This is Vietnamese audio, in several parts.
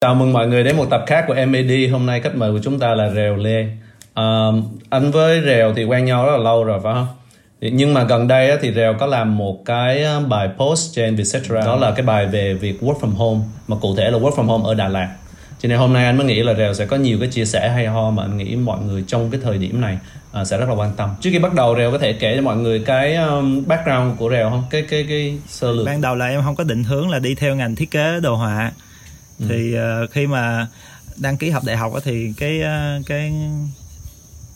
Chào mừng mọi người đến một tập khác của MAD. Hôm nay khách mời của chúng ta là Rèo Lê. Uh, anh với Rèo thì quen nhau rất là lâu rồi phải không? Nhưng mà gần đây thì Rèo có làm một cái bài post trên Vietcetera Đó là cái bài về việc work from home Mà cụ thể là work from home ở Đà Lạt Cho nên hôm nay anh mới nghĩ là Rèo sẽ có nhiều cái chia sẻ hay ho Mà anh nghĩ mọi người trong cái thời điểm này uh, sẽ rất là quan tâm Trước khi bắt đầu Rèo có thể kể cho mọi người cái um, background của Rèo không? Cái cái cái sơ lược Ban đầu là em không có định hướng là đi theo ngành thiết kế đồ họa Ừ. thì uh, khi mà đăng ký học đại học thì cái uh, cái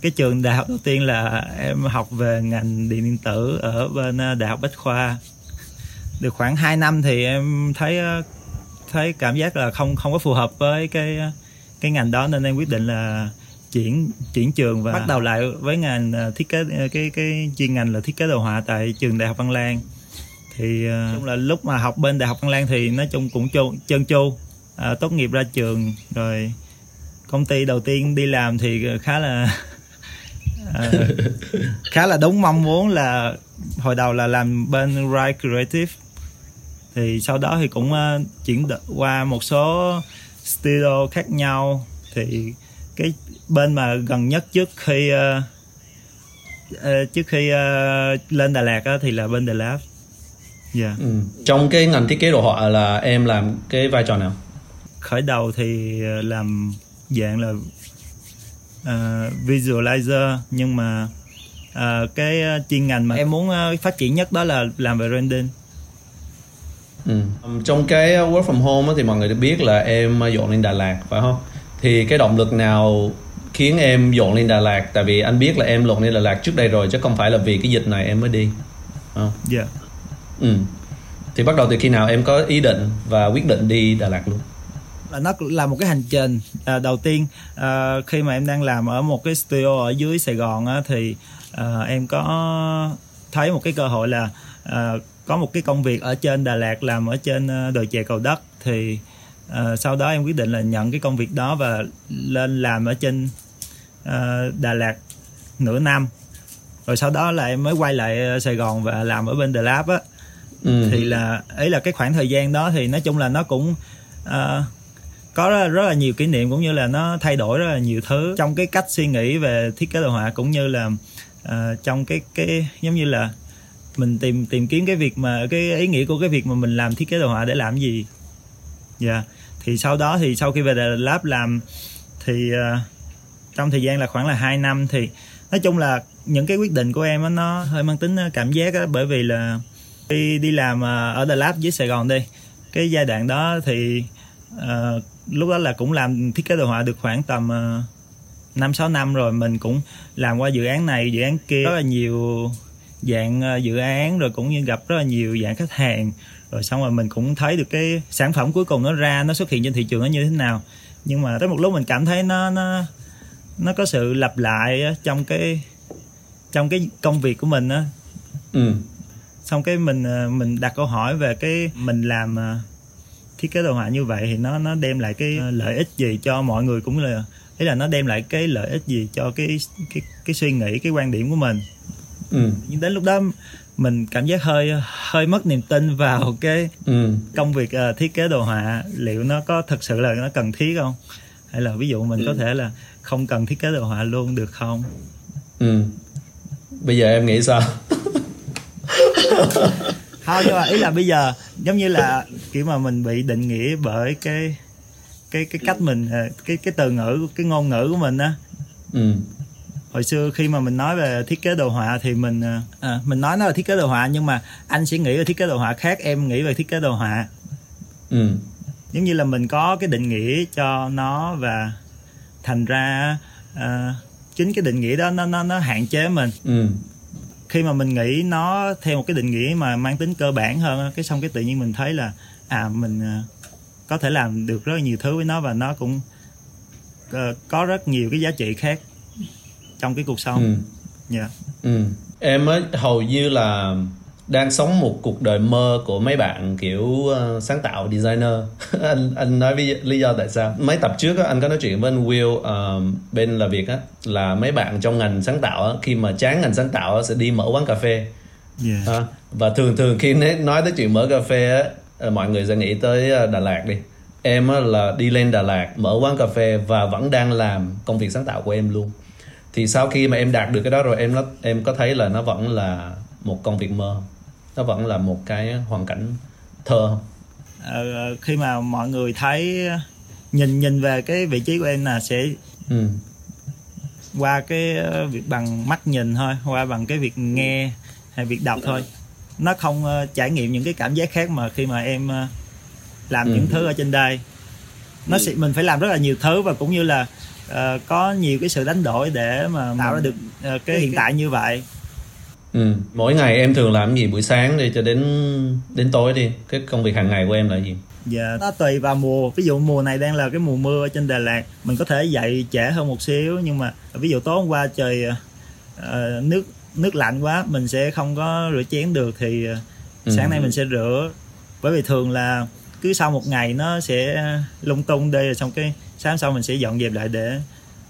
cái trường đại học đầu tiên là em học về ngành điện điện tử ở bên uh, đại học bách khoa. Được khoảng 2 năm thì em thấy uh, thấy cảm giác là không không có phù hợp với cái cái ngành đó nên em quyết định là chuyển chuyển trường và bắt đầu lại với ngành thiết kế cái cái chuyên ngành là thiết kế đồ họa tại trường đại học Văn Lang. Thì uh, chung là lúc mà học bên đại học Văn Lang thì nói chung cũng trơn trơn tru à, tốt nghiệp ra trường rồi công ty đầu tiên đi làm thì khá là à, khá là đúng mong muốn là hồi đầu là làm bên Right Creative thì sau đó thì cũng uh, chuyển qua một số studio khác nhau thì cái bên mà gần nhất trước khi uh, uh, trước khi uh, lên Đà Lạt á, thì là bên The Lab. Yeah. Ừ. Trong cái ngành thiết kế đồ họa là em làm cái vai trò nào? Khởi đầu thì ờ, làm dạng là uh, visualizer nhưng mà uh, cái chuyên ngành mà em muốn uh, phát triển nhất đó là làm về branding ừ. trong cái work from home thì mọi người được biết là em dọn lên Đà Lạt phải không thì cái động lực nào khiến em dọn lên Đà Lạt tại vì anh biết là em dọn lên Đà Lạt trước đây rồi chứ không phải là vì cái dịch này em mới đi Dạ. Yeah. Ừ. Thì bắt đầu từ khi nào em có ý định và quyết định đi Đà Lạt luôn? Là nó là một cái hành trình à, đầu tiên à, khi mà em đang làm ở một cái studio ở dưới Sài Gòn á, thì à, em có thấy một cái cơ hội là à, có một cái công việc ở trên Đà Lạt làm ở trên à, đồi chè cầu đất. Thì à, sau đó em quyết định là nhận cái công việc đó và lên làm ở trên à, Đà Lạt nửa năm. Rồi sau đó là em mới quay lại Sài Gòn và làm ở bên The Lab á. Ừ. thì là ấy là cái khoảng thời gian đó thì nói chung là nó cũng uh, có rất, rất là nhiều kỷ niệm cũng như là nó thay đổi rất là nhiều thứ trong cái cách suy nghĩ về thiết kế đồ họa cũng như là uh, trong cái cái giống như là mình tìm tìm kiếm cái việc mà cái ý nghĩa của cái việc mà mình làm thiết kế đồ họa để làm gì dạ yeah. thì sau đó thì sau khi về đà lạt làm thì uh, trong thời gian là khoảng là 2 năm thì nói chung là những cái quyết định của em đó, nó hơi mang tính ờ, cảm giác đó, bởi vì là đi đi làm ở đà lạt dưới Sài Gòn đi cái giai đoạn đó thì uh, lúc đó là cũng làm thiết kế đồ họa được khoảng tầm uh, 5 6 năm rồi. Mình cũng làm qua dự án này dự án kia. Rất là nhiều dạng uh, dự án rồi cũng như gặp rất là nhiều dạng khách hàng. Rồi xong rồi mình cũng thấy được cái sản phẩm cuối cùng nó ra nó xuất hiện trên thị trường nó như thế nào. Nhưng mà tới một lúc mình cảm thấy nó nó nó có sự lặp lại trong cái trong cái công việc của mình á. Ừ. xong cái mình ờ, mình đặt câu hỏi về cái mình làm thiết kế đồ họa như vậy thì nó nó đem lại cái ờ, lợi ích gì cho mọi người cũng là ý là nó đem lại cái lợi ích gì cho cái cái cái suy nghĩ cái quan điểm của mình ừ. nhưng đến lúc đó mình cảm giác hơi hơi mất niềm tin vào cái ừ. công việc uh, thiết kế đồ họa liệu nó có thực sự là nó cần thiết không hay là ví dụ mình ừ. có thể là không cần thiết kế đồ họa luôn được không ừ bây giờ em nghĩ sao không nhưng mà ý là bây giờ giống như là kiểu mà mình bị định nghĩa bởi cái cái cái cách mình ờ, cái cái từ ngữ cái ngôn ngữ của mình á ừ. hồi xưa khi mà mình nói về thiết kế đồ họa thì mình à, mình nói nó là thiết kế đồ họa nhưng mà anh sẽ nghĩ về thiết kế đồ họa khác em nghĩ về thiết kế đồ họa ừ. giống như là mình có cái định nghĩa cho nó và thành ra uh, chính cái định nghĩa đó nó nó nó hạn chế mình ừ khi mà mình nghĩ nó theo một cái định nghĩa mà mang tính cơ bản hơn cái xong cái tự nhiên mình thấy là à mình ờ, có thể làm được rất là nhiều thứ với nó và nó cũng uh, có rất nhiều cái giá trị khác trong cái cuộc sống. Ừ. Yeah. Dạ. Ừ. Em mới hầu như là đang sống một cuộc đời mơ của mấy bạn kiểu uh, sáng tạo designer. Anh anh nói với lý do tại sao? Mấy tập trước á, anh có nói chuyện với anh Will uh, bên là việc á là mấy bạn trong ngành sáng tạo á, khi mà chán ngành sáng tạo á, sẽ đi mở quán cà phê. Yeah. à, và thường thường khi nói tới chuyện mở cà phê á mọi người sẽ nghĩ tới Đà Lạt đi. Em là đi lên Đà Lạt mở quán cà phê và vẫn đang làm công việc sáng tạo của em luôn. Thì sau khi mà em đạt được cái đó rồi em nó em có thấy là nó vẫn là một công việc mơ nó vẫn là một cái hoàn cảnh thơ? Ờ, khi mà mọi người thấy nhìn nhìn về cái vị trí của em là sẽ ừ. qua cái ờ, việc bằng mắt nhìn thôi qua bằng cái việc nghe hay việc đọc thôi nó không ờ, trải nghiệm những cái cảm giác khác mà khi mà em ờ, làm Ừ. những thứ ở trên đây nó sẽ mình phải làm rất là nhiều thứ và cũng như là ờ, có nhiều cái sự đánh đổi để mà tạo ra được ờ, cái hiện tại như vậy Ừ. mỗi ngày em thường làm gì buổi sáng đi cho đến đến tối đi cái công việc hàng ngày của em là gì Dạ, nó tùy vào mùa. Ví dụ mùa này đang là cái mùa mưa ở trên Đà Lạt, mình có thể dậy trễ hơn một xíu nhưng mà ví dụ tối hôm qua trời ờ, nước nước lạnh quá, mình sẽ không có rửa chén được thì ờ, Ừ. sáng nay mình sẽ rửa. Bởi vì thường là cứ sau một ngày nó sẽ lung tung đi rồi xong cái sáng sau mình sẽ dọn dẹp lại để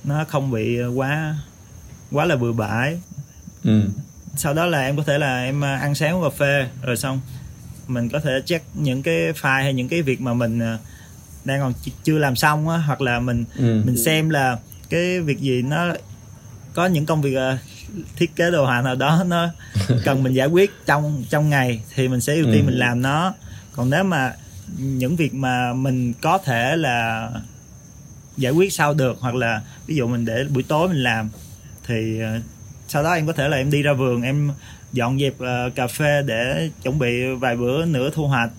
nó không bị quá quá là bừa bãi. ừ. Sau đó là em có thể là em ờ, ăn sáng uống cà phê rồi xong mình có thể check những cái file hay những cái việc mà mình ờ, đang còn ch- chưa làm xong á hoặc là mình Ừ. mình xem là cái việc gì nó có những công việc ờ, thiết kế đồ họa nào đó nó cần mình giải quyết trong trong ngày thì mình sẽ ưu tiên Ừ. mình làm nó còn nếu mà những việc mà mình có thể là giải quyết sau được hoặc là ví dụ mình để buổi tối mình làm thì sau đó em có thể là em đi ra vườn em dọn dẹp ờ, cà phê để chuẩn bị vài bữa nữa thu hoạch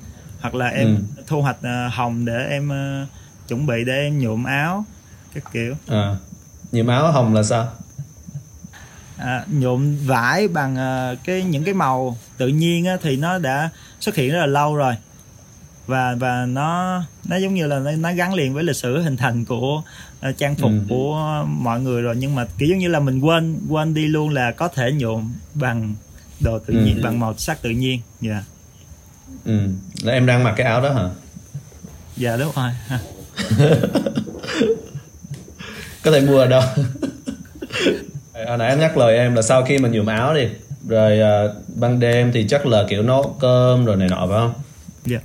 hoặc là em Ừ. thu hoạch ờ, hồng để em ờ, chuẩn bị để em nhuộm áo các kiểu à. nhuộm áo hồng là sao à, nhuộm vải bằng ờ, cái những cái màu tự nhiên á, thì nó đã xuất hiện rất là lâu rồi và và nó nó giống như là nó, nó gắn liền với lịch sử hình thành của ờ, trang phục Ừ. của mọi người rồi. Nhưng mà kiểu giống như là mình quên quên đi luôn là có thể nhuộm bằng đồ tự nhiên Ừ. bằng màu sắc tự nhiên. Dạ. Ừ. là em đang mặc cái áo đó hả? Dạ đúng rồi. Có thể mua ở đâu? Hồi nãy em nhắc lời em là sau khi mình nhuộm áo đi rồi à, ban đêm thì chắc là kiểu nấu cơm rồi này nọ phải không? Dạ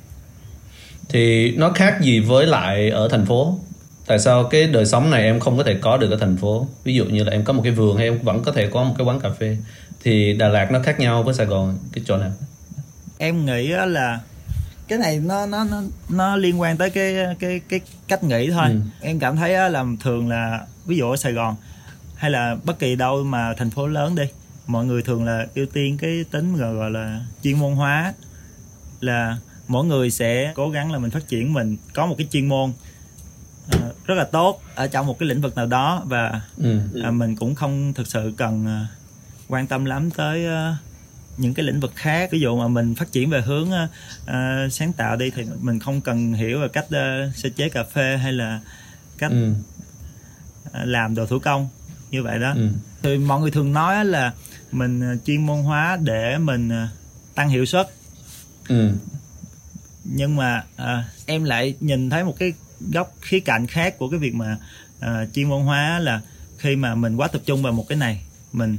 thì nó khác gì với lại ở thành phố? Tại sao cái đời sống này em không có thể có được ở thành phố? Ví dụ như là em có một cái vườn hay em vẫn có thể có một cái quán cà phê. Thì Đà Lạt nó khác nhau với Sài Gòn cái chỗ nào? Em nghĩ á là cái này nó nó nó nó liên quan tới cái cái cái cách nghĩ thôi. Ừ. em cảm thấy á là thường là ví dụ ở Sài Gòn hay là bất kỳ đâu mà thành phố lớn đi mọi người thường là ưu tiên cái tính gọi là chuyên môn hóa là mỗi người sẽ cố gắng là mình phát triển mình có một cái chuyên môn ờ, rất là tốt ở trong một cái lĩnh vực nào đó và ừ. à, mình cũng không thực sự cần à, quan tâm lắm tới à, những cái lĩnh vực khác ví dụ mà mình phát triển về hướng à, sáng tạo đi thì mình không cần hiểu về cách à, sơ chế cà phê hay là cách Ừ. làm đồ thủ công như vậy đó Ừ. thì mọi người thường nói là mình chuyên môn hóa để mình tăng hiệu suất Ừ. nhưng mà à, em lại nhìn thấy một cái góc khía cạnh khác của cái việc mà à, chuyên môn hóa là khi mà mình quá tập trung vào một cái này mình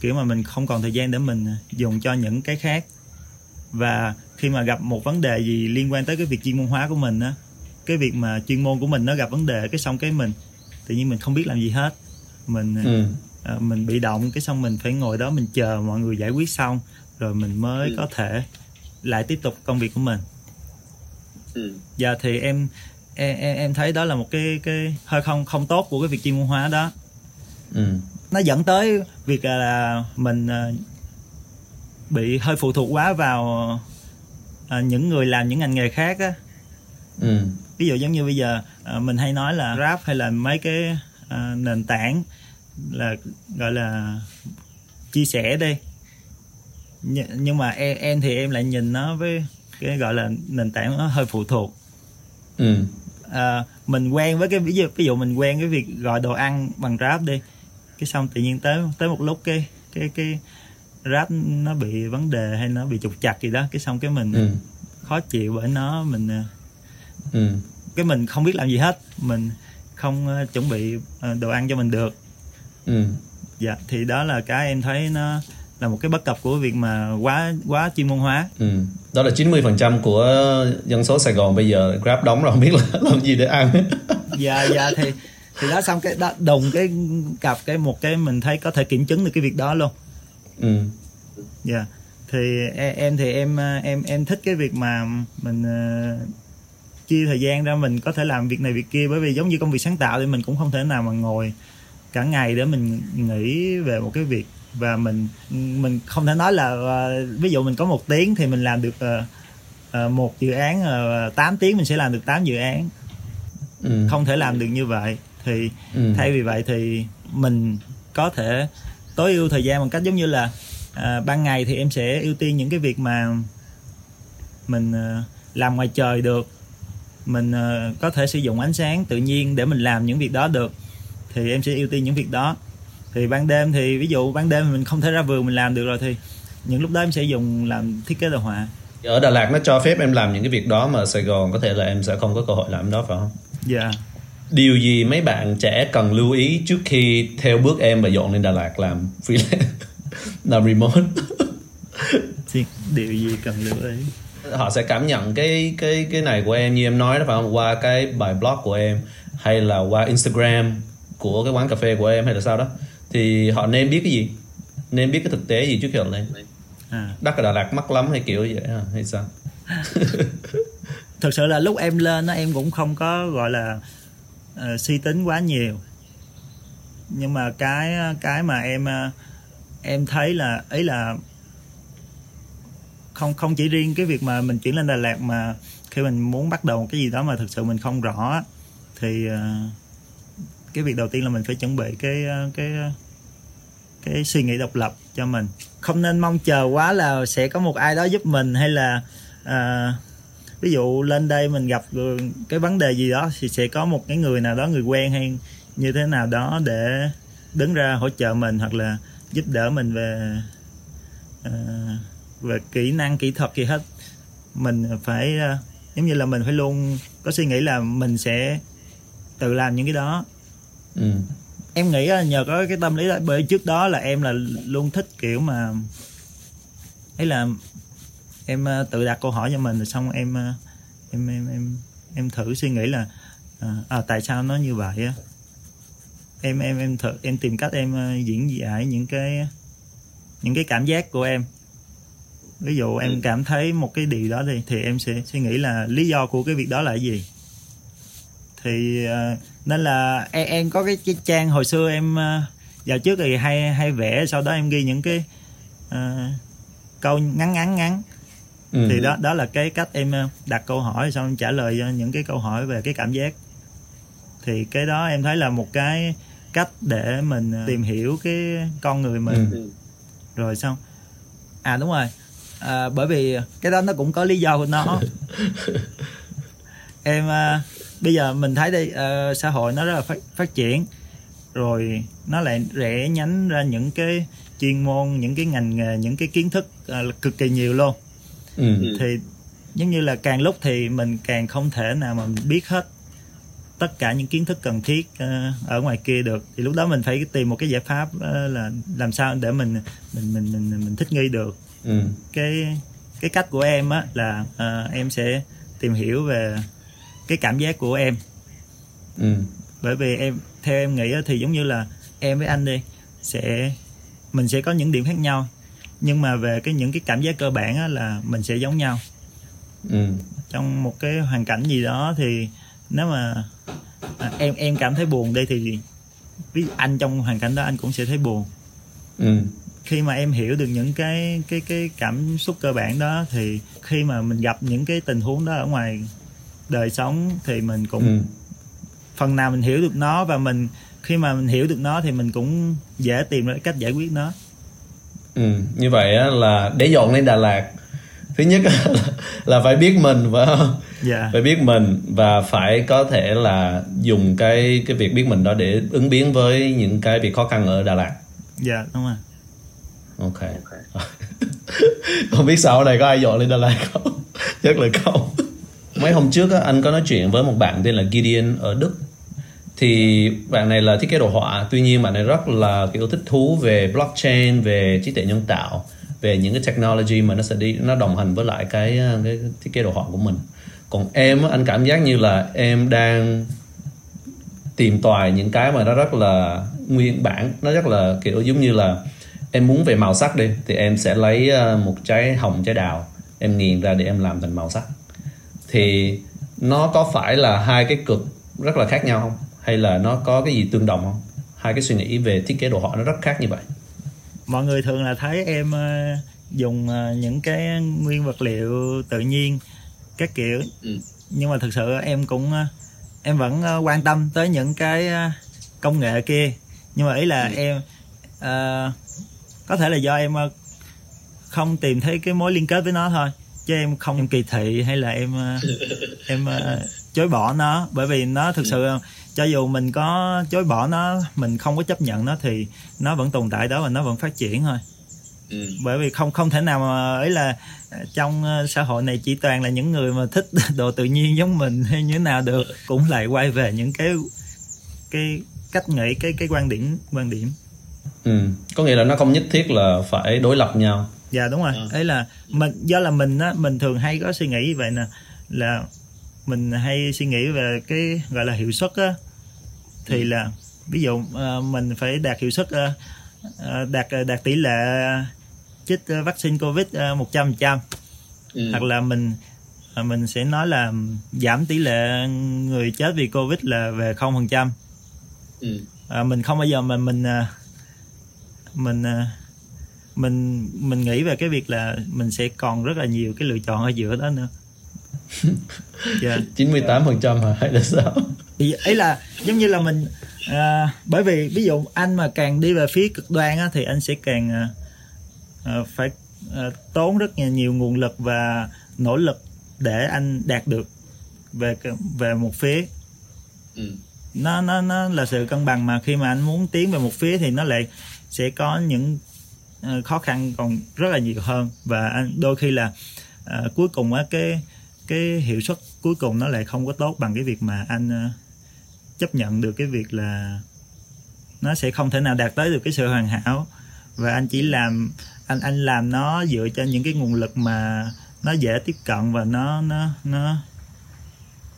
kiểu mà mình không còn thời gian để mình dùng cho những cái khác. Và khi mà gặp một vấn đề gì liên quan tới cái việc chuyên môn hóa của mình á cái việc mà chuyên môn của mình nó gặp vấn đề cái xong cái mình tự nhiên mình không biết làm gì hết. Mình Ừ. à, mình bị động cái xong mình phải ngồi đó mình chờ mọi người giải quyết xong rồi mình mới có thể lại tiếp tục công việc của mình ừ. dạ thì em em em thấy đó là một cái cái hơi không không tốt của cái việc chuyên môn hóa đó Ừ. nó dẫn tới việc là mình à, bị hơi phụ thuộc quá vào à, những người làm những ngành nghề khác á Ừ. ví dụ giống như bây giờ à, mình hay nói là rap hay là mấy cái nền tảng là gọi là chia sẻ đi Nh- nhưng mà em, em thì em lại nhìn nó với cái gọi là nền tảng nó hơi phụ thuộc Ừ. à, mình quen với cái ví dụ ví dụ mình quen cái việc gọi đồ ăn bằng rap đi cái xong tự nhiên tới tới một lúc cái cái cái rap nó bị vấn đề hay nó bị trục chặt gì đó cái xong cái mình Ừ. khó chịu bởi nó mình à, Ừ. cái mình không biết làm gì hết mình không ờ, chuẩn bị ờ, đồ ăn cho mình được Ừ. dạ thì đó là cái em thấy nó là một cái bất cập của việc mà quá quá chuyên môn hóa ừ. đó là 90% của dân số Sài Gòn bây giờ Grab đóng rồi không biết là làm gì để ăn dạ dạ thì thì đó xong cái đó đồng cái cặp cái một cái mình thấy có thể kiểm chứng được cái việc đó luôn ừ. dạ thì e, em thì em em em thích cái việc mà mình uh, chia thời gian ra mình có thể làm việc này việc kia bởi vì giống như công việc sáng tạo thì mình cũng không thể nào mà ngồi cả ngày để mình nghĩ về một cái việc và mình mình không thể nói là uh, ví dụ mình có một tiếng thì mình làm được uh, uh, một dự án uh, 8 tiếng mình sẽ làm được 8 dự án. Ừ. không thể làm được như vậy. Thì ừ. thay vì vậy thì mình có thể tối ưu thời gian bằng cách giống như là à, ban ngày thì em sẽ ưu tiên những cái việc mà mình à, làm ngoài trời được. Mình à, có thể sử dụng ánh sáng tự nhiên để mình làm những việc đó được. Thì em sẽ ưu tiên những việc đó thì ban đêm thì ví dụ ban đêm mình không thể ra vườn mình làm được rồi thì những lúc đó em sẽ dùng làm thiết kế đồ họa ở Đà Lạt nó cho phép em làm những cái việc đó mà ở Sài Gòn có thể là em sẽ không có cơ hội làm đó phải không? Dạ. Yeah. Điều gì mấy bạn trẻ cần lưu ý trước khi theo bước em và dọn lên Đà Lạt làm freelance, làm remote? Điều gì cần lưu ý? Họ sẽ cảm nhận cái cái cái này của em như em nói đó phải không? Qua cái bài blog của em hay là qua Instagram của cái quán cà phê của em hay là sao đó thì họ nên biết cái gì? Nên biết cái thực tế gì trước khi họ lên? à. đất ở Đà Lạt mắc lắm hay kiểu vậy hay sao thực sự là lúc em lên đó em cũng không có gọi là uh, suy tính quá nhiều nhưng mà cái cái mà em uh, em thấy là ấy là không không chỉ riêng cái việc mà mình chuyển lên Đà Lạt mà khi mình muốn bắt đầu cái gì đó mà thực sự mình không rõ thì uh, cái việc đầu tiên là mình phải chuẩn bị cái ờ, cái ờ, cái suy nghĩ độc lập cho mình. Không nên mong chờ quá là sẽ có một ai đó giúp mình hay là à, ví dụ lên đây mình gặp cái vấn đề gì đó thì sẽ có một cái người nào đó người quen hay như thế nào đó để đứng ra hỗ trợ mình hoặc là giúp đỡ mình về à, về kỹ năng kỹ thuật gì hết. Mình phải giống như là mình phải luôn có suy nghĩ là mình sẽ tự làm những cái đó ừ. Em nghĩ là nhờ có cái tâm lý đó bởi trước đó là em là luôn thích kiểu mà ấy là em ờ, tự đặt câu hỏi cho mình rồi xong em ờ, em em em em thử suy nghĩ là ờ, à, tại sao nó như vậy á? Em em em thử em tìm cách em diễn giải những cái những cái cảm giác của em. Ví dụ em ừ. cảm thấy một cái điều đó thì thì em sẽ suy nghĩ là lý do của cái việc đó là cái gì thì uh, nên là em, em có cái, cái trang hồi xưa em uh, vào trước thì hay hay vẽ sau đó em ghi những cái uh, câu ngắn ngắn ngắn. Ừ. thì đó đó là cái cách em đặt câu hỏi xong em trả lời những cái câu hỏi về cái cảm giác. Thì cái đó em thấy là một cái cách để mình tìm hiểu cái con người mình. Ừ. rồi xong. À đúng rồi. À, bởi vì cái đó nó cũng có lý do của nó. Em bây giờ mình thấy đây uh, xã hội nó rất là phát, phát triển rồi nó lại rẽ nhánh ra những cái chuyên môn những cái ngành nghề những cái kiến thức uh, cực kỳ nhiều luôn ừ. thì giống như là càng lúc thì mình càng không thể nào mà mình biết hết tất cả những kiến thức cần thiết uh, ở ngoài kia được thì lúc đó mình phải tìm một cái giải pháp uh, là làm sao để mình mình mình mình mình thích nghi được ừ. cái cái cách của em á là uh, em sẽ tìm hiểu về cái cảm giác của em ừ. bởi vì em theo em nghĩ thì giống như là em với anh đi sẽ mình sẽ có những điểm khác nhau nhưng mà về cái những cái cảm giác cơ bản á, là mình sẽ giống nhau ừ. trong một cái hoàn cảnh gì đó thì nếu mà à, em em cảm thấy buồn đây thì ví anh trong hoàn cảnh đó anh cũng sẽ thấy buồn ừ. khi mà em hiểu được những cái cái cái cảm xúc cơ bản đó thì khi mà mình gặp những cái tình huống đó ở ngoài đời sống thì mình cũng ừ. phần nào mình hiểu được nó và mình khi mà mình hiểu được nó thì mình cũng dễ tìm ra cách giải quyết nó ừ, như vậy là để dọn lên Đà Lạt thứ nhất là, phải biết mình phải không yeah. Dạ. phải biết mình và phải có thể là dùng cái cái việc biết mình đó để ứng biến với những cái việc khó khăn ở Đà Lạt dạ yeah, đúng rồi ok, okay. không biết sau này có ai dọn lên Đà Lạt không chắc là không mấy hôm trước á, anh có nói chuyện với một bạn tên là Gideon ở Đức. Thì bạn này là thiết kế đồ họa tuy nhiên bạn này rất là kiểu thích thú về blockchain về trí tuệ nhân tạo về những cái technology mà nó sẽ đi nó đồng hành với lại cái ờ, cái thiết kế đồ họa của mình. Còn em anh cảm giác như là em đang tìm tòi những cái mà nó rất là nguyên bản nó rất là kiểu giống như là em muốn về màu sắc đi thì em sẽ lấy ờ, một trái hồng trái đào em nghiền ra để em làm thành màu sắc thì nó có phải là hai cái cực rất là khác nhau không? Hay là nó có cái gì tương đồng không? Hai cái suy nghĩ về thiết kế đồ họa nó rất khác như vậy. Mọi người thường là thấy em uh, dùng uh, những cái nguyên vật liệu tự nhiên các kiểu. Ừ. nhưng mà thực sự em cũng uh, em vẫn quan tâm tới những cái công nghệ kia. Nhưng mà ý là ừ. em uh, có thể là do em không tìm thấy cái mối liên kết với nó thôi chứ em không kỳ thị hay là em uh, em uh, chối bỏ nó? Bởi vì nó thực sự cho dù mình có chối bỏ nó mình không có chấp nhận nó thì nó vẫn tồn tại đó và nó vẫn phát triển thôi. Ừ. bởi vì không không thể nào mà ấy là trong ờ, xã hội này chỉ toàn là những người mà thích đồ tự nhiên giống mình hay như thế nào được cũng lại quay về những cái cái cách nghĩ cái cái quan điểm quan điểm. Ừ. có nghĩa là nó không nhất thiết là phải đối lập nhau dạ đúng rồi à. ấy là mình do là mình á mình thường hay có suy nghĩ vậy nè là mình hay suy nghĩ về cái gọi là hiệu suất á thì ừ. là ví dụ uh, mình phải đạt hiệu suất uh, uh, đạt đạt tỷ lệ chích vaccine covid một trăm trăm ừ. hoặc là mình mình sẽ nói là giảm tỷ lệ người chết vì covid là về không phần trăm ừ. mình không bao giờ mà mình mình mình mình nghĩ về cái việc là mình sẽ còn rất là nhiều cái lựa chọn ở giữa đó nữa yeah. 98 phần trăm hả hay là sao thì ấy là giống như là mình à, bởi vì ví dụ anh mà càng đi về phía cực đoan á, thì anh sẽ càng à, à, phải à, tốn rất là nhiều nguồn lực và nỗ lực để anh đạt được về về một phía ừ. nó nó nó là sự cân bằng mà khi mà anh muốn tiến về một phía thì nó lại sẽ có những Ờ, khó khăn còn rất là nhiều hơn. Và đôi khi là à, cuối cùng á cái cái hiệu suất cuối cùng nó lại không có tốt bằng cái việc mà anh à, chấp nhận được cái việc là nó sẽ không thể nào đạt tới được cái sự hoàn hảo. Và anh chỉ làm anh anh làm nó dựa trên những cái nguồn lực mà nó dễ tiếp cận và nó nó nó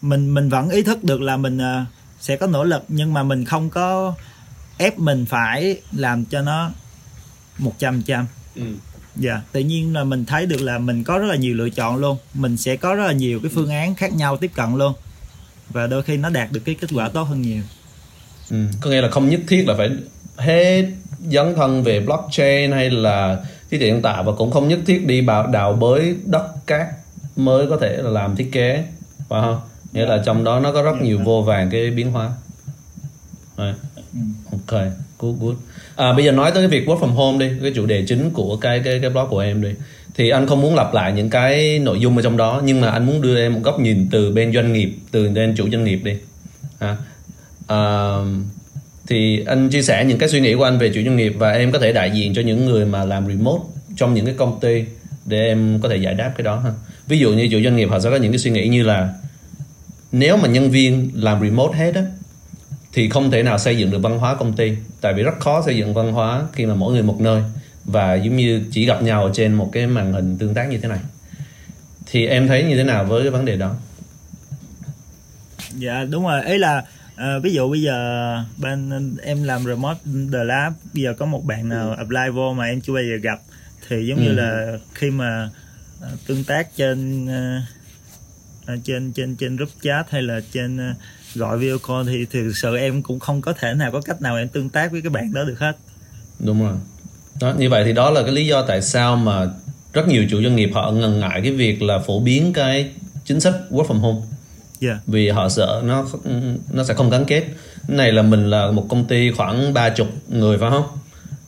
mình mình vẫn ý thức được là mình à, sẽ có nỗ lực nhưng mà mình không có ép mình phải làm cho nó một trăm trăm. Ừ. Dạ tự nhiên là mình thấy được là mình có rất là nhiều lựa chọn luôn. Mình sẽ có rất là nhiều cái phương án khác nhau tiếp cận luôn. Và đôi khi nó đạt được cái kết quả tốt hơn nhiều. Ừ. có nghĩa là không nhất thiết là phải hết dấn thân về blockchain hay là trí tuệ nhân tạo và cũng không nhất thiết đi bảo đào bới đất cát mới có thể là làm thiết kế phải không? Nghĩa là trong đó nó có rất nhiều vô vàng cái biến hóa. Rồi. Ừ. ok good good à, bây giờ nói tới cái việc work from home đi cái chủ đề chính của cái cái cái blog của em đi. Thì anh không muốn lặp lại những cái nội dung ở trong đó nhưng mà anh muốn đưa em một góc nhìn từ bên doanh nghiệp từ bên chủ doanh nghiệp đi. À, à, thì anh chia sẻ những cái suy nghĩ của anh về chủ doanh nghiệp và em có thể đại diện cho những người mà làm remote trong những cái công ty để em có thể giải đáp cái đó ha. Ví dụ như chủ doanh nghiệp họ sẽ có những cái suy nghĩ như là nếu mà nhân viên làm remote hết á thì không thể nào xây dựng được văn hóa công ty tại vì rất khó xây dựng văn hóa khi mà mỗi người một nơi. Và giống như chỉ gặp nhau trên một cái màn hình tương tác như thế này. Thì em thấy như thế nào với cái vấn đề đó? Dạ đúng rồi. Ấy là à, ví dụ bây giờ bên em làm remote the lab bây giờ có một bạn nào apply vô mà em chưa bao giờ gặp thì giống ừ. như là khi mà à, tương tác trên uh, trên trên trên group chat hay là trên uh, gọi video call thì thực sự em cũng không có thể nào có cách nào em tương tác với cái bạn đó được hết. Đúng rồi. Đó như vậy thì đó là cái lý do tại sao mà rất nhiều chủ doanh nghiệp họ ngần ngại cái việc là phổ biến cái chính sách work from home. Yeah. vì họ sợ nó nó sẽ không gắn kết. Cái này là mình là một công ty khoảng ba chục người phải không?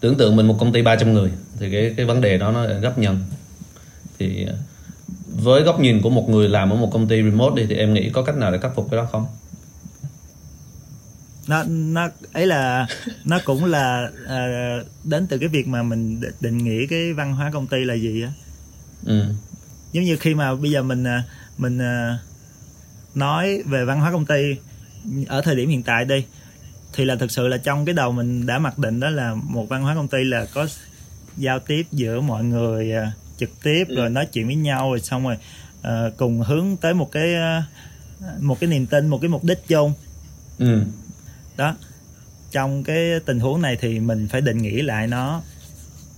Tưởng tượng mình một công ty 300 người thì cái cái vấn đề đó nó gấp nhân thì với góc nhìn của một người làm ở một công ty remote đi thì em nghĩ có cách nào để khắc phục cái đó không nó nó ấy là nó cũng là uh, đến từ cái việc mà mình định nghĩa cái văn hóa công ty là gì á ừ. giống như khi mà bây giờ mình à, mình uh, nói về văn hóa công ty ở thời điểm hiện tại đi thì là thực sự là trong cái đầu mình đã mặc định đó là một văn hóa công ty là có giao tiếp giữa mọi người uh, trực tiếp ừ. rồi nói chuyện với nhau rồi xong rồi uh, cùng hướng tới một cái uh, một cái niềm tin một cái mục đích chung ừ. Đó. Trong cái tình huống này thì mình phải định nghĩa lại nó.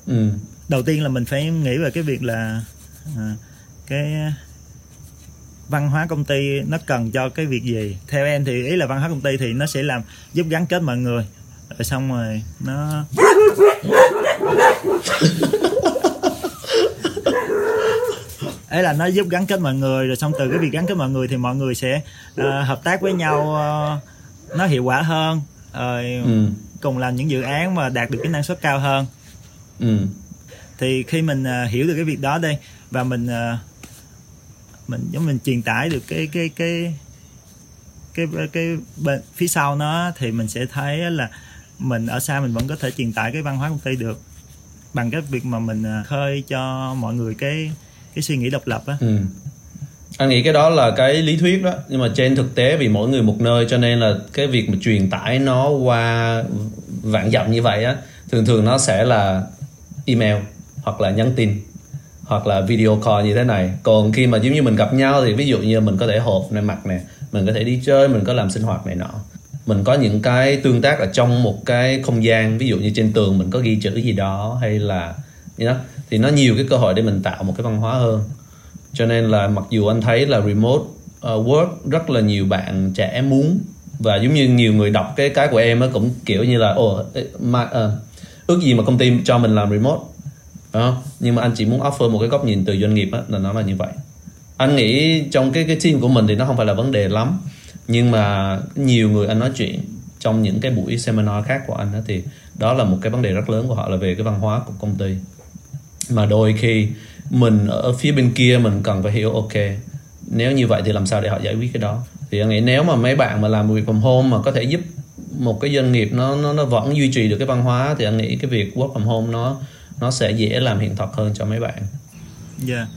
Ừ. đầu tiên là mình phải nghĩ về cái việc là uh, cái văn hóa công ty nó cần cho cái việc gì. Theo em thì ý là văn hóa công ty thì nó sẽ làm giúp gắn kết mọi người. Rồi xong rồi nó ấy là nó giúp gắn kết mọi người rồi xong từ cái việc gắn kết mọi người thì mọi người sẽ uh, hợp tác với nhau uh, nó hiệu quả hơn uh, ừ. cùng làm những dự án mà đạt được cái năng suất cao hơn ừ. thì khi mình uh, hiểu được cái việc đó đây và mình uh, mình giống mình truyền tải được cái cái cái cái cái, cái bên phía sau nó thì mình sẽ thấy là mình ở xa mình vẫn có thể truyền tải cái văn hóa công ty được bằng cái việc mà mình khơi cho mọi người cái cái suy nghĩ độc lập á ừ anh nghĩ cái đó là cái lý thuyết đó. Nhưng mà trên thực tế, vì mỗi người một nơi, cho nên là cái việc mà truyền tải nó qua vạn dặm như vậy á, thường thường nó sẽ là email, hoặc là nhắn tin, hoặc là video call như thế này. Còn khi mà giống như mình gặp nhau thì ví dụ như mình có thể hộp này mặt nè mình có thể đi chơi, mình có làm sinh hoạt này nọ. Mình có những cái tương tác ở trong một cái không gian, ví dụ như trên tường mình có ghi chữ gì đó, hay là như đó thì nó nhiều cái cơ hội để mình tạo một cái văn hóa hơn cho nên là mặc dù anh thấy là remote uh, work rất là nhiều bạn trẻ muốn và giống như nhiều người đọc cái cái của em á cũng kiểu như là ồ mà uh, ước gì mà công ty cho mình làm remote. Đó nhưng mà anh chỉ muốn offer một cái góc nhìn từ doanh nghiệp á là nó là như vậy. Anh nghĩ trong cái cái team của mình thì nó không phải là vấn đề lắm nhưng mà nhiều người anh nói chuyện trong những cái buổi seminar khác của anh đó thì đó là một cái vấn đề rất lớn của họ là về cái văn hóa của công ty. Mà đôi khi mình ở phía bên kia mình cần phải hiểu ok nếu như vậy thì làm sao để họ giải quyết cái đó thì anh nghĩ nếu mà mấy bạn mà làm việc from home mà có thể giúp một cái doanh nghiệp nó nó nó vẫn duy trì được cái văn hóa thì anh nghĩ cái việc work from home nó nó sẽ dễ làm hiện thực hơn cho mấy bạn. Dạ. Yeah.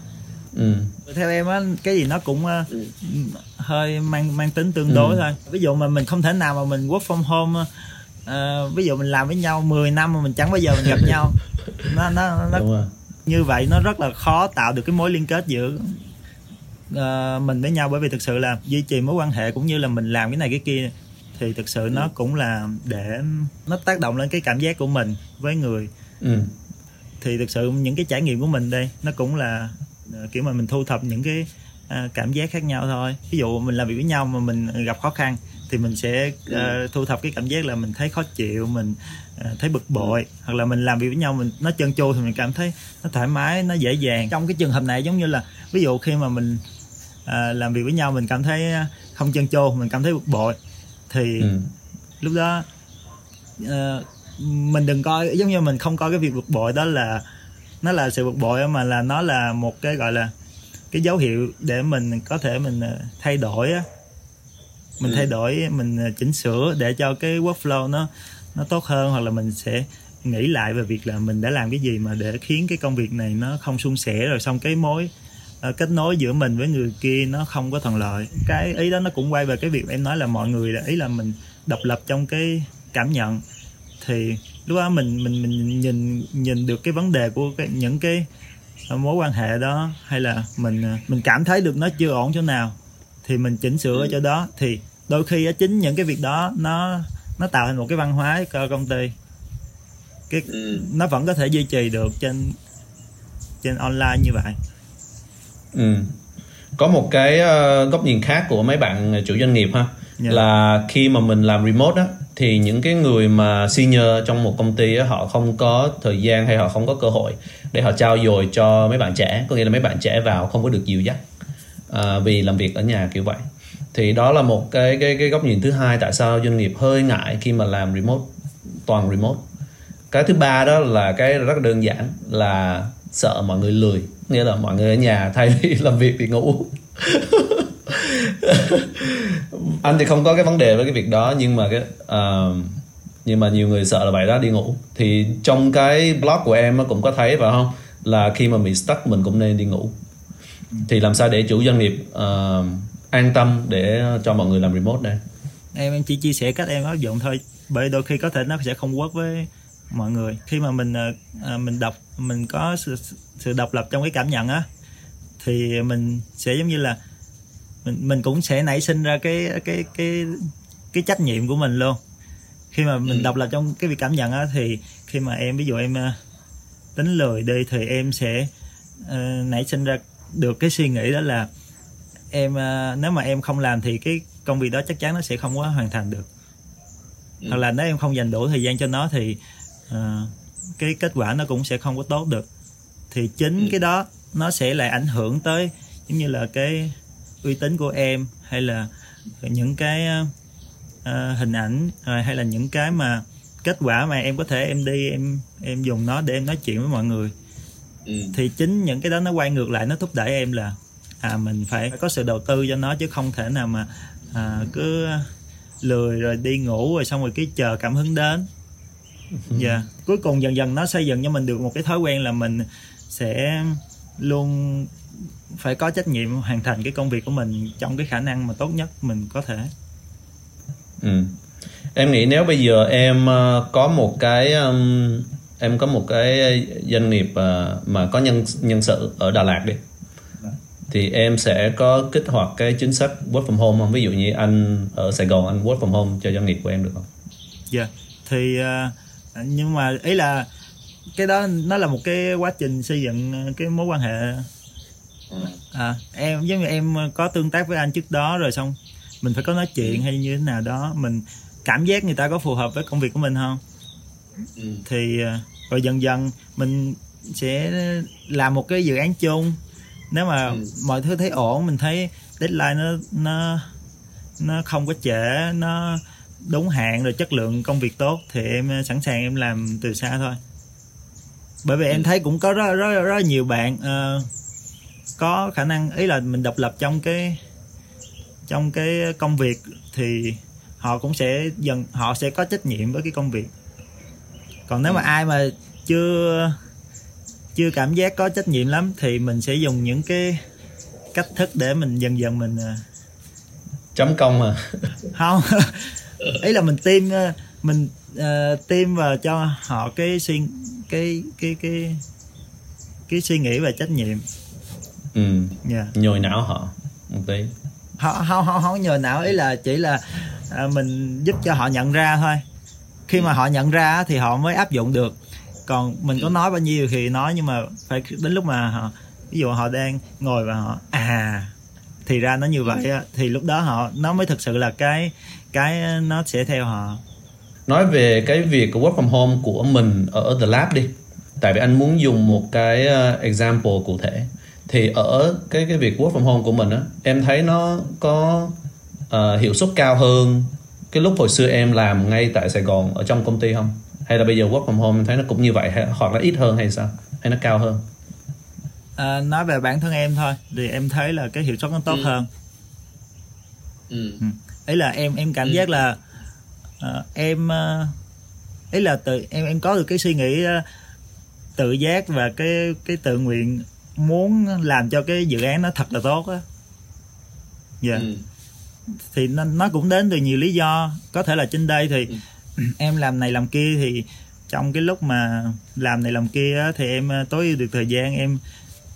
Ừ. Theo em á cái gì nó cũng uh, hơi mang mang tính tương đối ừ. thôi. Ví dụ mà mình không thể nào mà mình work from home uh, ví dụ mình làm với nhau 10 năm mà mình chẳng bao giờ mình gặp nhau. Nó nó nó Đúng rồi như vậy nó rất là khó tạo được cái mối liên kết giữa uh, mình với nhau bởi vì thực sự là duy trì mối quan hệ cũng như là mình làm cái này cái kia thì thực sự nó cũng là để nó tác động lên cái cảm giác của mình với người. Ừ. thì thực sự những cái trải nghiệm của mình đây nó cũng là uh, kiểu mà mình thu thập những cái uh, cảm giác khác nhau thôi. Ví dụ mình làm việc với nhau mà mình gặp khó khăn thì mình sẽ uh, thu thập cái cảm giác là mình thấy khó chịu mình uh, thấy bực bội hoặc là mình làm việc với nhau mình nó chân chô thì mình cảm thấy nó thoải mái nó dễ dàng. Trong cái trường hợp này giống như là ví dụ khi mà mình uh, làm việc với nhau mình cảm thấy không chân chô mình cảm thấy bực bội thì ừ. lúc đó uh, mình đừng coi giống như mình không coi cái việc bực bội đó là nó là sự bực bội mà là nó là một cái gọi là cái dấu hiệu để mình có thể mình thay đổi á mình ừ. thay đổi mình ờ, chỉnh sửa để cho cái workflow nó nó tốt hơn hoặc là mình sẽ nghĩ lại về việc là mình đã làm cái gì mà để khiến cái công việc này nó không suôn sẻ rồi xong cái mối uh, kết nối giữa mình với người kia nó không có thuận lợi. Cái ý đó nó cũng quay về cái việc em nói là mọi người là ý là mình độc lập trong cái cảm nhận. Thì lúc đó mình mình mình nhìn nhìn được cái vấn đề của cái, những cái mối quan hệ đó hay là mình ờ, mình cảm thấy được nó chưa ổn chỗ nào thì mình chỉnh sửa ở chỗ đó thì đôi khi chính những cái việc đó nó nó tạo thành một cái văn hóa cho công ty cái ừ. nó vẫn có thể duy trì được trên trên online như vậy ừ. có một cái uh, góc nhìn khác của mấy bạn chủ doanh nghiệp ha yeah. Dạ. là khi mà mình làm remote á thì những cái người mà senior trong một công ty á, họ không có thời gian hay họ không có cơ hội để họ trao dồi cho mấy bạn trẻ có nghĩa là mấy bạn trẻ vào không có được dìu dắt à, vì làm việc ở nhà kiểu vậy. Thì đó là một cái cái cái góc nhìn thứ hai tại sao doanh nghiệp hơi ngại khi mà làm remote toàn remote. Cái thứ ba đó là cái rất đơn giản là sợ mọi người lười nghĩa là mọi người ở nhà thay vì làm việc thì ngủ. Anh thì không có cái vấn đề với cái việc đó nhưng mà cái uh, nhưng mà nhiều người sợ là vậy đó đi ngủ. Thì trong cái blog của em cũng có thấy phải không? Là khi mà bị stuck mình cũng nên đi ngủ thì làm sao để chủ doanh nghiệp uh, an tâm để cho mọi người làm remote đây? Em em chỉ chia sẻ cách em áp dụng thôi. Bởi đôi khi có thể nó sẽ không work với mọi người. Khi mà mình à, mình đọc mình có sự sự độc lập trong cái cảm nhận á thì mình sẽ giống như là mình mình cũng sẽ nảy sinh ra cái cái cái cái trách nhiệm của mình luôn. Khi mà mình ừ. độc lập trong cái việc cảm nhận á thì khi mà em ví dụ em tính lười đi thì em sẽ uh, nảy sinh ra được cái suy nghĩ đó là em uh, nếu mà em không làm thì cái công việc đó chắc chắn nó sẽ không có hoàn thành được ừ. hoặc là nếu em không dành đủ thời gian cho nó thì uh, cái kết quả nó cũng sẽ không có tốt được thì chính ừ. cái đó nó sẽ lại ảnh hưởng tới giống như là cái uy tín của em hay là những cái uh, hình ảnh uh, hay là những cái mà kết quả mà em có thể em đi em em dùng nó để em nói chuyện với mọi người ừ. thì chính những cái đó nó quay ngược lại nó thúc đẩy em là à mình phải có sự đầu tư cho nó chứ không thể nào mà à, cứ lười rồi đi ngủ rồi xong rồi cái chờ cảm hứng đến ừ. dạ yeah. cuối cùng dần dần nó xây dựng cho mình được một cái thói quen là mình sẽ luôn phải có trách nhiệm hoàn thành cái công việc của mình trong cái khả năng mà tốt nhất mình có thể ừ. em nghĩ nếu bây giờ em uh, có một cái um, em có một cái doanh nghiệp uh, mà có nhân nhân sự ở Đà Lạt đi. Thì em sẽ có kích hoạt cái chính sách work from home không? Ví dụ như anh ở Sài Gòn anh work from home cho doanh nghiệp của em được không? Dạ. Yeah. thì uh, nhưng mà ý là cái đó nó là một cái quá trình xây dựng cái mối quan hệ. À, em giống như em có tương tác với anh trước đó rồi xong mình phải có nói chuyện hay như thế nào đó mình cảm giác người ta có phù hợp với công việc của mình không ừ. thì à, rồi dần dần mình sẽ làm một cái dự án chung nếu mà ừ. mọi thứ thấy ổn mình thấy deadline nó nó nó không có trễ nó đúng hạn rồi chất lượng công việc tốt thì em sẵn sàng em làm từ xa thôi bởi vì em ừ. thấy cũng có rất rất rất nhiều bạn uh, có khả năng ý là mình độc lập trong cái trong cái công việc thì họ cũng sẽ dần họ sẽ có trách nhiệm với cái công việc còn nếu mà ừ. ai mà chưa chưa cảm giác có trách nhiệm lắm thì mình sẽ dùng những cái cách thức để mình dần dần mình ờ, chấm công à không ý là mình tiêm ờ, mình uh, tiêm vào cho họ cái suy cái cái cái cái suy nghĩ và trách nhiệm ừ yeah. Dạ. nhồi não họ một tí họ không không không nhồi não ý là chỉ là à, mình giúp cho họ nhận ra thôi khi mà họ nhận ra thì họ mới áp dụng được. Còn mình có nói bao nhiêu thì nói nhưng mà phải đến lúc mà họ ví dụ họ đang ngồi và họ à thì ra nó như vậy thì lúc đó họ nó mới thực sự là cái cái nó sẽ theo họ. Nói về cái việc của work from home của mình ở The Lab đi. Tại vì anh muốn dùng một cái ờ, example cụ thể. Thì ở cái cái việc work from home của mình á em thấy nó có uh, hiệu suất cao hơn cái lúc hồi xưa em làm ngay tại Sài Gòn ở trong công ty không hay là bây giờ work from home em thấy nó cũng như vậy hay, hoặc là ít hơn hay sao hay nó cao hơn à, nói về bản thân em thôi thì em thấy là cái hiệu suất nó tốt ừ. hơn ừ. ừ. ấy là em em cảm ừ. giác là uh, em uh, ấy là từ em em có được cái suy nghĩ uh, tự giác và cái cái tự nguyện muốn làm cho cái dự án nó thật là tốt á dạ yeah. ừ. Thì nó, nó cũng đến từ nhiều lý do có thể là trên đây thì ừ. em làm này làm kia thì trong cái lúc mà làm này làm kia á, thì em tối ưu được thời gian em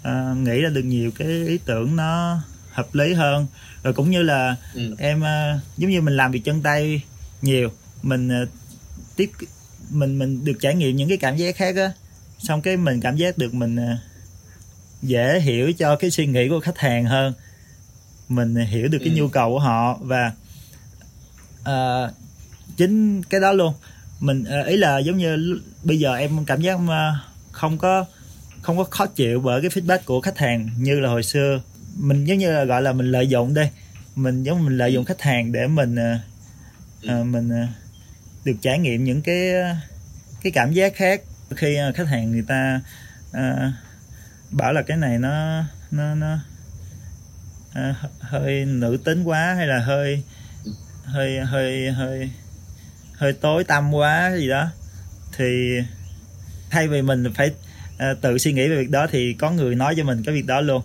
uh, nghĩ ra được nhiều cái ý tưởng nó hợp lý hơn rồi cũng như là ừ. em uh, giống như mình làm việc chân tay nhiều mình uh, tiếp mình mình được trải nghiệm những cái cảm giác khác á xong cái mình cảm giác được mình uh, dễ hiểu cho cái suy nghĩ của khách hàng hơn mình hiểu được cái ừ. nhu cầu của họ và uh, chính cái đó luôn. Mình uh, ý là giống như bây giờ em cảm giác uh, không có không có khó chịu bởi cái feedback của khách hàng như là hồi xưa. Mình giống như là gọi là mình lợi dụng đây. Mình giống mình lợi dụng khách hàng để mình uh, uh, mình uh, được trải nghiệm những cái cái cảm giác khác. Khi uh, khách hàng người ta uh, bảo là cái này nó nó nó à, hơi nữ tính quá hay là hơi hơi hơi hơi hơi tối tăm quá gì đó? Thì thay vì mình phải à, tự suy nghĩ về việc đó thì có người nói cho mình cái việc đó luôn.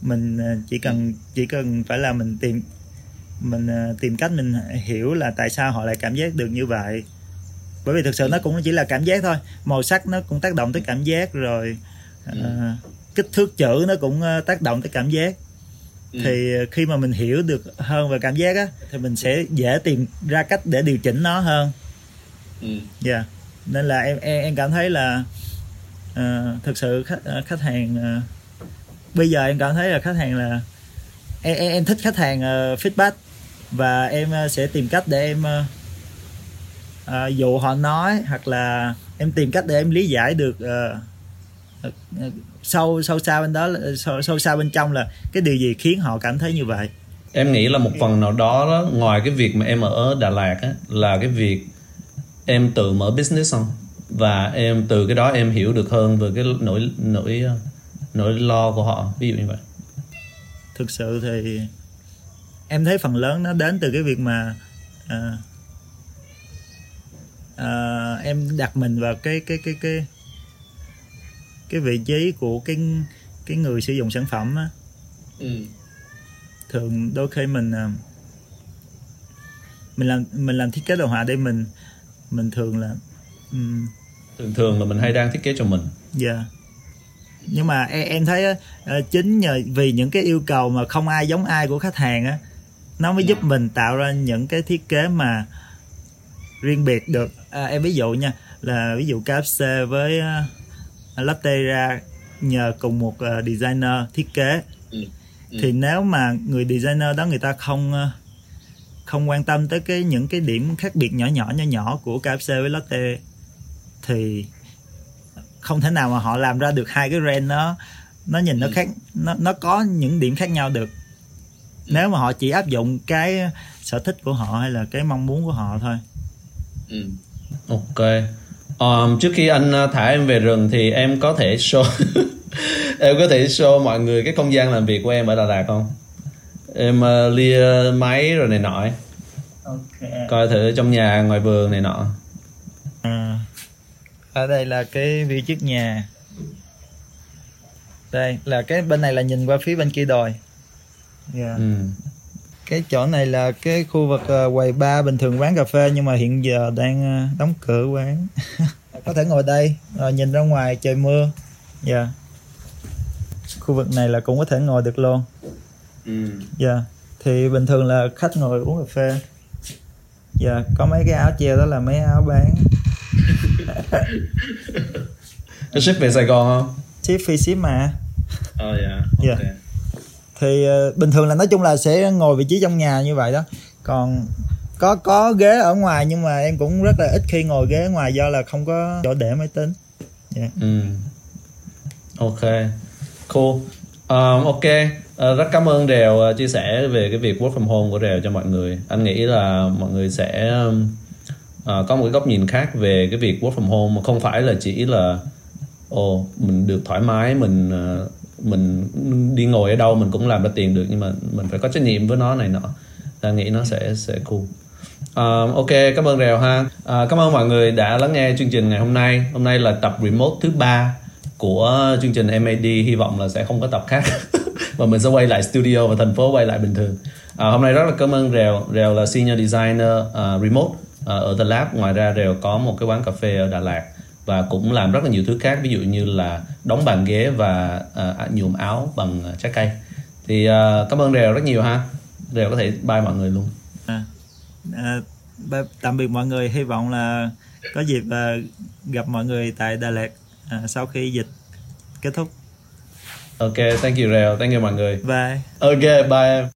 Mình à, chỉ cần chỉ cần phải là mình tìm mình tìm cách mình hiểu là tại sao họ lại cảm giác được như vậy. Bởi vì thực sự nó cũng chỉ là cảm giác thôi. Màu sắc nó cũng tác động tới cảm giác rồi uh, kích thước chữ nó cũng tác động tới cảm giác ừ. thì khi mà mình hiểu được hơn về cảm giác á thì mình sẽ dễ tìm ra cách để điều chỉnh nó hơn ừ. yeah. nên là em em em cảm thấy là uh, thực sự khách khách hàng uh, bây giờ em cảm thấy là khách hàng là em em, em thích khách hàng uh, feedback và em uh, sẽ tìm cách để em uh, uh, dụ họ nói hoặc là em tìm cách để em lý giải được uh, sâu sâu xa bên đó sâu, sâu xa bên trong là cái điều gì khiến họ cảm thấy như vậy? Em nghĩ là một phần nào đó, đó ngoài cái việc mà em ở Đà Lạt á, là cái việc em tự mở business không? Và em từ cái đó em hiểu được hơn về cái nỗi nỗi nỗi lo của họ ví dụ như vậy. Thực sự thì em thấy phần lớn nó đến từ cái việc mà uh, uh, em đặt mình vào cái cái cái cái cái vị trí của cái cái người sử dụng sản phẩm á ừ. thường đôi khi mình uh, mình làm mình làm thiết kế đồ họa để mình mình thường là um, thường thường là mình hay đang thiết kế cho mình. Dạ. Yeah nhưng mà em, em thấy uh, chính nhờ vì những cái yêu cầu mà không ai giống ai của khách hàng á nó mới giúp mình tạo ra những cái thiết kế mà riêng biệt được. À, em ví dụ nha là ví dụ KFC với uh, Latte ra nhờ cùng một uh, designer thiết kế ừ. Ừ. thì nếu mà người designer đó người ta không uh, không quan tâm tới cái những cái điểm khác biệt nhỏ nhỏ nhỏ nhỏ của KFC với Latte thì không thể nào mà họ làm ra được hai cái brand nó nó nhìn nó ừ. khác nó nó có những điểm khác nhau được nếu mà họ chỉ áp dụng cái sở thích của họ hay là cái mong muốn của họ thôi ừ. ok um, trước khi anh uh, thả em về rừng thì em có thể show em có thể show mọi người cái không gian làm việc của em ở Đà Lạt không em uh, lia máy rồi này nọ okay. coi thử trong nhà ngoài vườn này nọ à ở đây là cái view trước nhà đây là cái bên này là nhìn qua phía bên kia đồi yeah. Dạ. ừ. Cái chỗ này là cái khu vực uh, quầy bar bình thường quán cà phê nhưng mà hiện giờ đang uh, đóng cửa quán có thể ngồi đây rồi nhìn ra ngoài trời mưa dạ yeah. khu vực này là cũng có thể ngồi được luôn ừ. dạ yeah. thì bình thường là khách ngồi uống cà phê dạ yeah. có mấy cái áo treo đó là mấy áo bán có ship về Sài Gòn không? Ship phi ship mà. Ờ oh, dạ. Yeah. Okay. Thì uh, bình thường là nói chung là sẽ ngồi vị trí trong nhà như vậy đó. Còn có có ghế ở ngoài nhưng mà em cũng rất là ít khi ngồi ghế ở ngoài do là không có chỗ để máy tính. Yeah. Ừ. Ok. Cool. Um, ok. Uh, rất cảm ơn Rèo uh, chia sẻ về cái việc work from home của Rèo cho mọi người. Anh nghĩ là mọi người sẽ um, uh, có một cái góc nhìn khác về cái việc work from home mà không phải là chỉ là ồ oh, mình được thoải mái mình uh, mình đi ngồi ở đâu mình cũng làm ra tiền được nhưng mà mình phải có trách nhiệm với nó này nọ. Ta nghĩ nó sẽ sẽ cool. Uh, ok cảm ơn rèo ha. Uh, cảm ơn mọi người đã lắng nghe chương trình ngày hôm nay. Hôm nay là tập remote thứ ba của chương trình MAD hy vọng là sẽ không có tập khác. Và mình sẽ quay lại studio và thành phố quay lại bình thường. À, hôm nay rất là cảm ơn rèo. Rèo là senior designer uh, remote uh, ở The Lab. Ngoài ra rèo có một cái quán cà phê ở Đà Lạt và cũng làm rất là nhiều thứ khác ví dụ như là đóng bàn ghế và uh, nhuộm áo bằng trái cây. Thì uh, cảm ơn Rèo rất nhiều ha. Rèo có thể bye mọi người luôn. À, à, tạm biệt mọi người. Hy vọng là có dịp uh, gặp mọi người tại Đà Lạt uh, sau khi dịch kết thúc. Ok, thank you Rèo, thank you mọi người. Bye. Ok, bye em